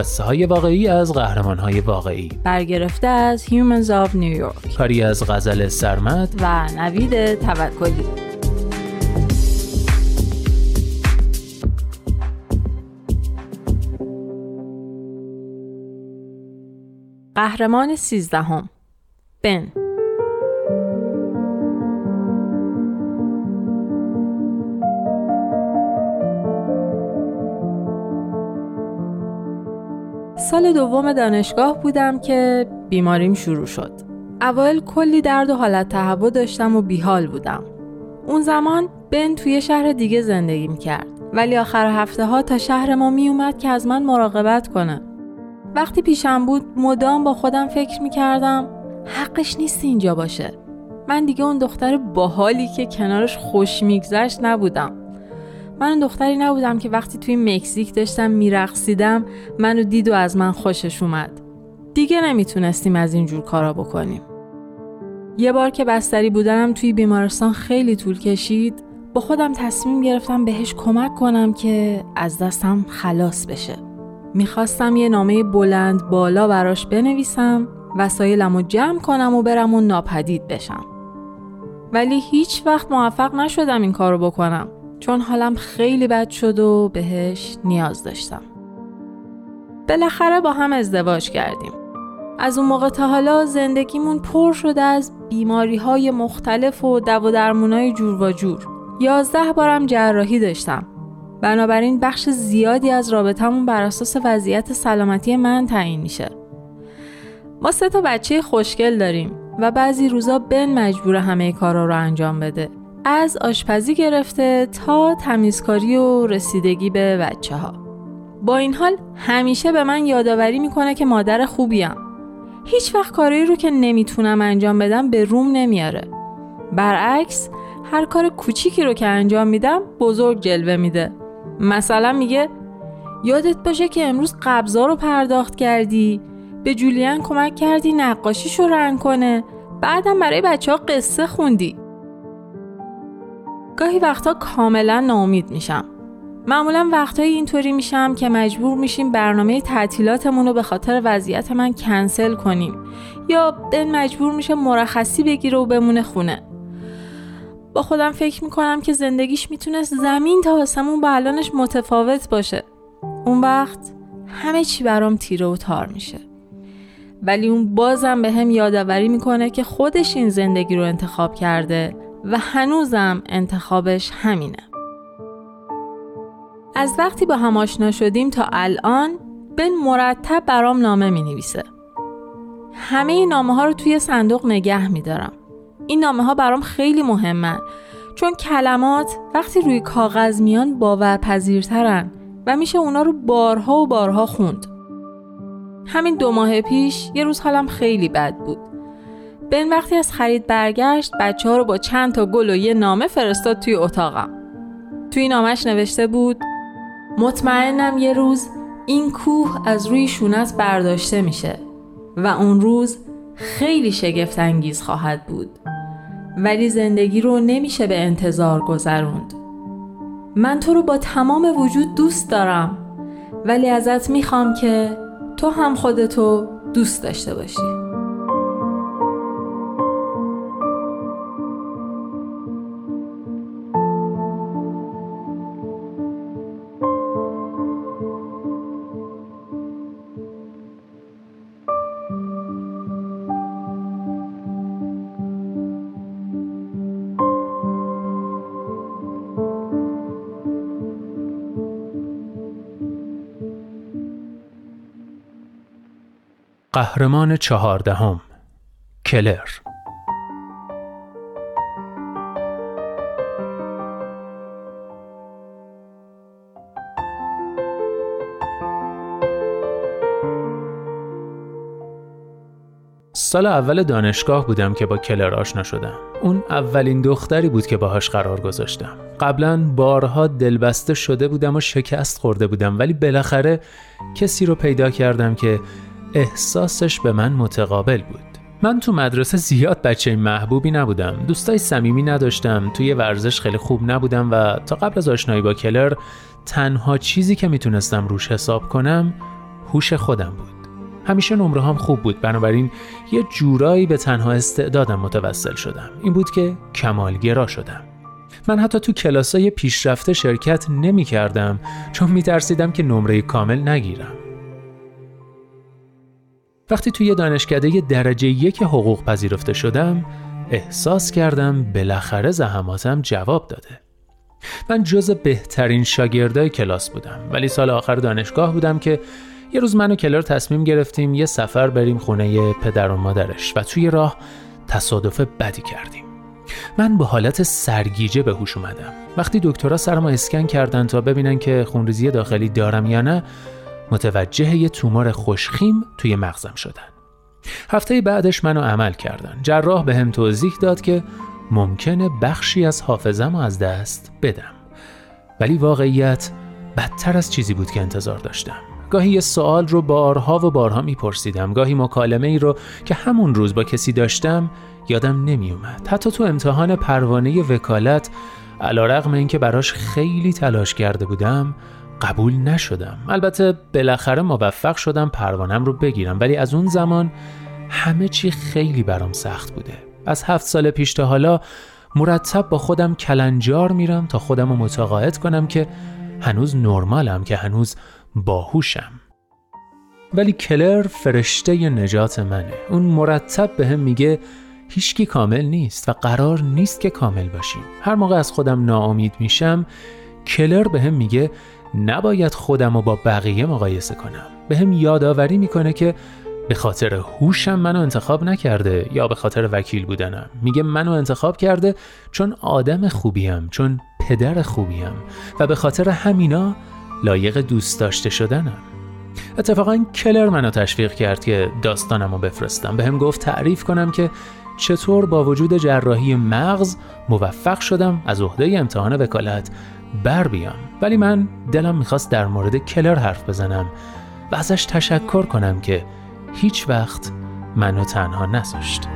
قصه های واقعی از قهرمان های واقعی. برگرفته از Humans of New York. کاری از غزل سرمد. و نوید توکلی. قهرمان سیزدهم. بن. سال دوم دانشگاه بودم که بیماریم شروع شد. اوایل کلی درد و حالت تهوع داشتم و بیحال بودم. اون زمان بن توی شهر دیگه زندگی می‌کرد ولی آخر هفته ها تا شهر ما میومد که از من مراقبت کنه. وقتی پیشم بود مدام با خودم فکر می‌کردم حقش نیست اینجا باشه. من دیگه اون دختر باحالی که کنارش خوش میگذشت نبودم. من دختری نبودم که وقتی توی مکزیک داشتم میرقصیدم منو دید و از من خوشش اومد. دیگه نمی‌تونستیم از این جور کارا بکنیم. یه بار که بستری بودنم توی بیمارستان خیلی طول کشید با خودم تصمیم گرفتم بهش کمک کنم که از دستم خلاص بشه. می‌خواستم یه نامه بلند بالا براش بنویسم وسایلم رو جمع کنم و برم و ناپدید بشم. ولی هیچ وقت موفق نشدم این کارو بکنم. چون حالم خیلی بد شد و بهش نیاز داشتم. بالاخره با هم ازدواج کردیم. از اون موقع تا حالا زندگیمون پر شده از بیماری های مختلف و دو و درمونای جور و جور. یازده بارم جراحی داشتم. بنابراین بخش زیادی از رابطمون بر اساس وضعیت سلامتی من تعیین میشه. ما سه تا بچه خوشگل داریم و بعضی روزا بن مجبور همه کارا رو انجام بده. از آشپزی گرفته تا تمیزکاری و رسیدگی به بچه ها. با این حال همیشه به من یادآوری می‌کنه که مادر خوبیم. هیچ وقت کاری رو که نمی‌تونم انجام بدم به روم نمیاره. برعکس هر کار کوچیکی رو که انجام میدم بزرگ جلوه میده. مثلا میگه یادت باشه که امروز قبضا رو پرداخت کردی به جولیان کمک کردی نقاشیشو رنگ کنه بعدم برای بچه ها قصه خوندی گاهی وقتا کاملا ناامید میشم. معمولا وقتایی اینطوری میشم که مجبور میشیم برنامه تعطیلاتمون رو به خاطر وضعیت من کنسل کنیم یا دن مجبور میشه مرخصی بگیره و بمونه خونه. با خودم فکر می‌کنم که زندگیش می‌تونست زمین تا آسمون با الانش متفاوت باشه. اون وقت همه چی برام تیره و تار میشه. ولی اون بازم به هم یادآوری می‌کنه که خودش این زندگی رو انتخاب کرده و هنوزم انتخابش همینه. از وقتی با هم آشنا شدیم تا الان بن مرتب برام نامه می نویسه. همه این نامه ها رو توی صندوق نگه می دارم. این نامه ها برام خیلی مهمن چون کلمات وقتی روی کاغذ میان باورپذیرترن و میشه اونا رو بارها و بارها خوند. همین دو ماه پیش یه روز حالم خیلی بد بود. بن وقتی از خرید برگشت بچه ها رو با چند تا گل و یه نامه فرستاد توی اتاقم. توی نامش نوشته بود مطمئنم یه روز این کوه از روی شونت برداشته میشه و اون روز خیلی شگفت انگیز خواهد بود ولی زندگی رو نمیشه به انتظار گذروند من تو رو با تمام وجود دوست دارم ولی ازت می‌خوام که تو هم خودتو دوست داشته باشی قهرمان چهاردهم کلر سال اول دانشگاه بودم که با کلر آشنا شدم. اون اولین دختری بود که باهاش قرار گذاشتم. قبلا بارها دلبسته شده بودم و شکست خورده بودم ولی بالاخره کسی رو پیدا کردم که احساسش به من متقابل بود. من تو مدرسه زیاد بچه محبوبی نبودم. دوستای صمیمی نداشتم. توی ورزش خیلی خوب نبودم و تا قبل از آشنایی با کلر تنها چیزی که می‌تونستم روش حساب کنم هوش خودم بود. همیشه نمره هم خوب بود بنابراین یه جورایی به تنها استعدادم متوسل شدم این بود که کمالگرا شدم من حتی تو کلاسای پیشرفته شرکت نمی کردم چون می ترسیدم که نمره کامل نگیرم وقتی توی دانشکده درجه یک حقوق پذیرفته شدم احساس کردم بالاخره زحماتم جواب داده. من جز بهترین شاگردای کلاس بودم ولی سال آخر دانشگاه بودم که یه روز من و کلر تصمیم گرفتیم یه سفر بریم خونه پدر و مادرش و توی راه تصادف بدی کردیم. من به حالت سرگیجه به هوش اومدم. وقتی دکترها سرمو اسکن کردن تا ببینن که خونریزی داخلی دارم یا نه متوجه یه تومور خوشخیم توی مغزم شدن. هفته بعدش منو عمل کردن. جراح به هم توضیح داد که ممکنه بخشی از حافظم از دست بدم. ولی واقعیت بدتر از چیزی بود که انتظار داشتم. گاهی یه سوال رو بارها و بارها میپرسیدم. گاهی مکالمه ای رو که همون روز با کسی داشتم یادم نمیومد حتی تو امتحان پروانه وکالت علا رقم این براش خیلی تلاش کرده بودم قبول نشدم. البته بالاخره موفق شدم پروانم رو بگیرم ولی از اون زمان همه چی خیلی برام سخت بوده. از هفت سال پیش تا حالا مرتب با خودم کلنجار میرم تا خودم رو متقاعد کنم که هنوز نرمالم که هنوز باهوشم. ولی کلر فرشته نجات منه. اون مرتب به هم میگه هیچکی کامل نیست و قرار نیست که کامل باشیم. هر موقع از خودم ناامید میشم کلر به هم میگه نباید خودم رو با بقیه مقایسه کنم. به هم یادآوری می‌کنه که به خاطر هوشم منو انتخاب نکرده یا به خاطر وکیل بودنم. میگه منو انتخاب کرده چون آدم خوبیم چون پدر خوبیم و به خاطر همینا لایق دوست داشته شدنم. اتفاقا کلر منو تشویق کرد که داستانم رو بفرستم. به هم گفت تعریف کنم که چطور با وجود جراحی مغز موفق شدم از عهده امتحان وکالت بر بیام. ولی من دلم می‌خواست در مورد کلر حرف بزنم و ازش تشکر کنم که هیچ وقت منو تنها نذاشت.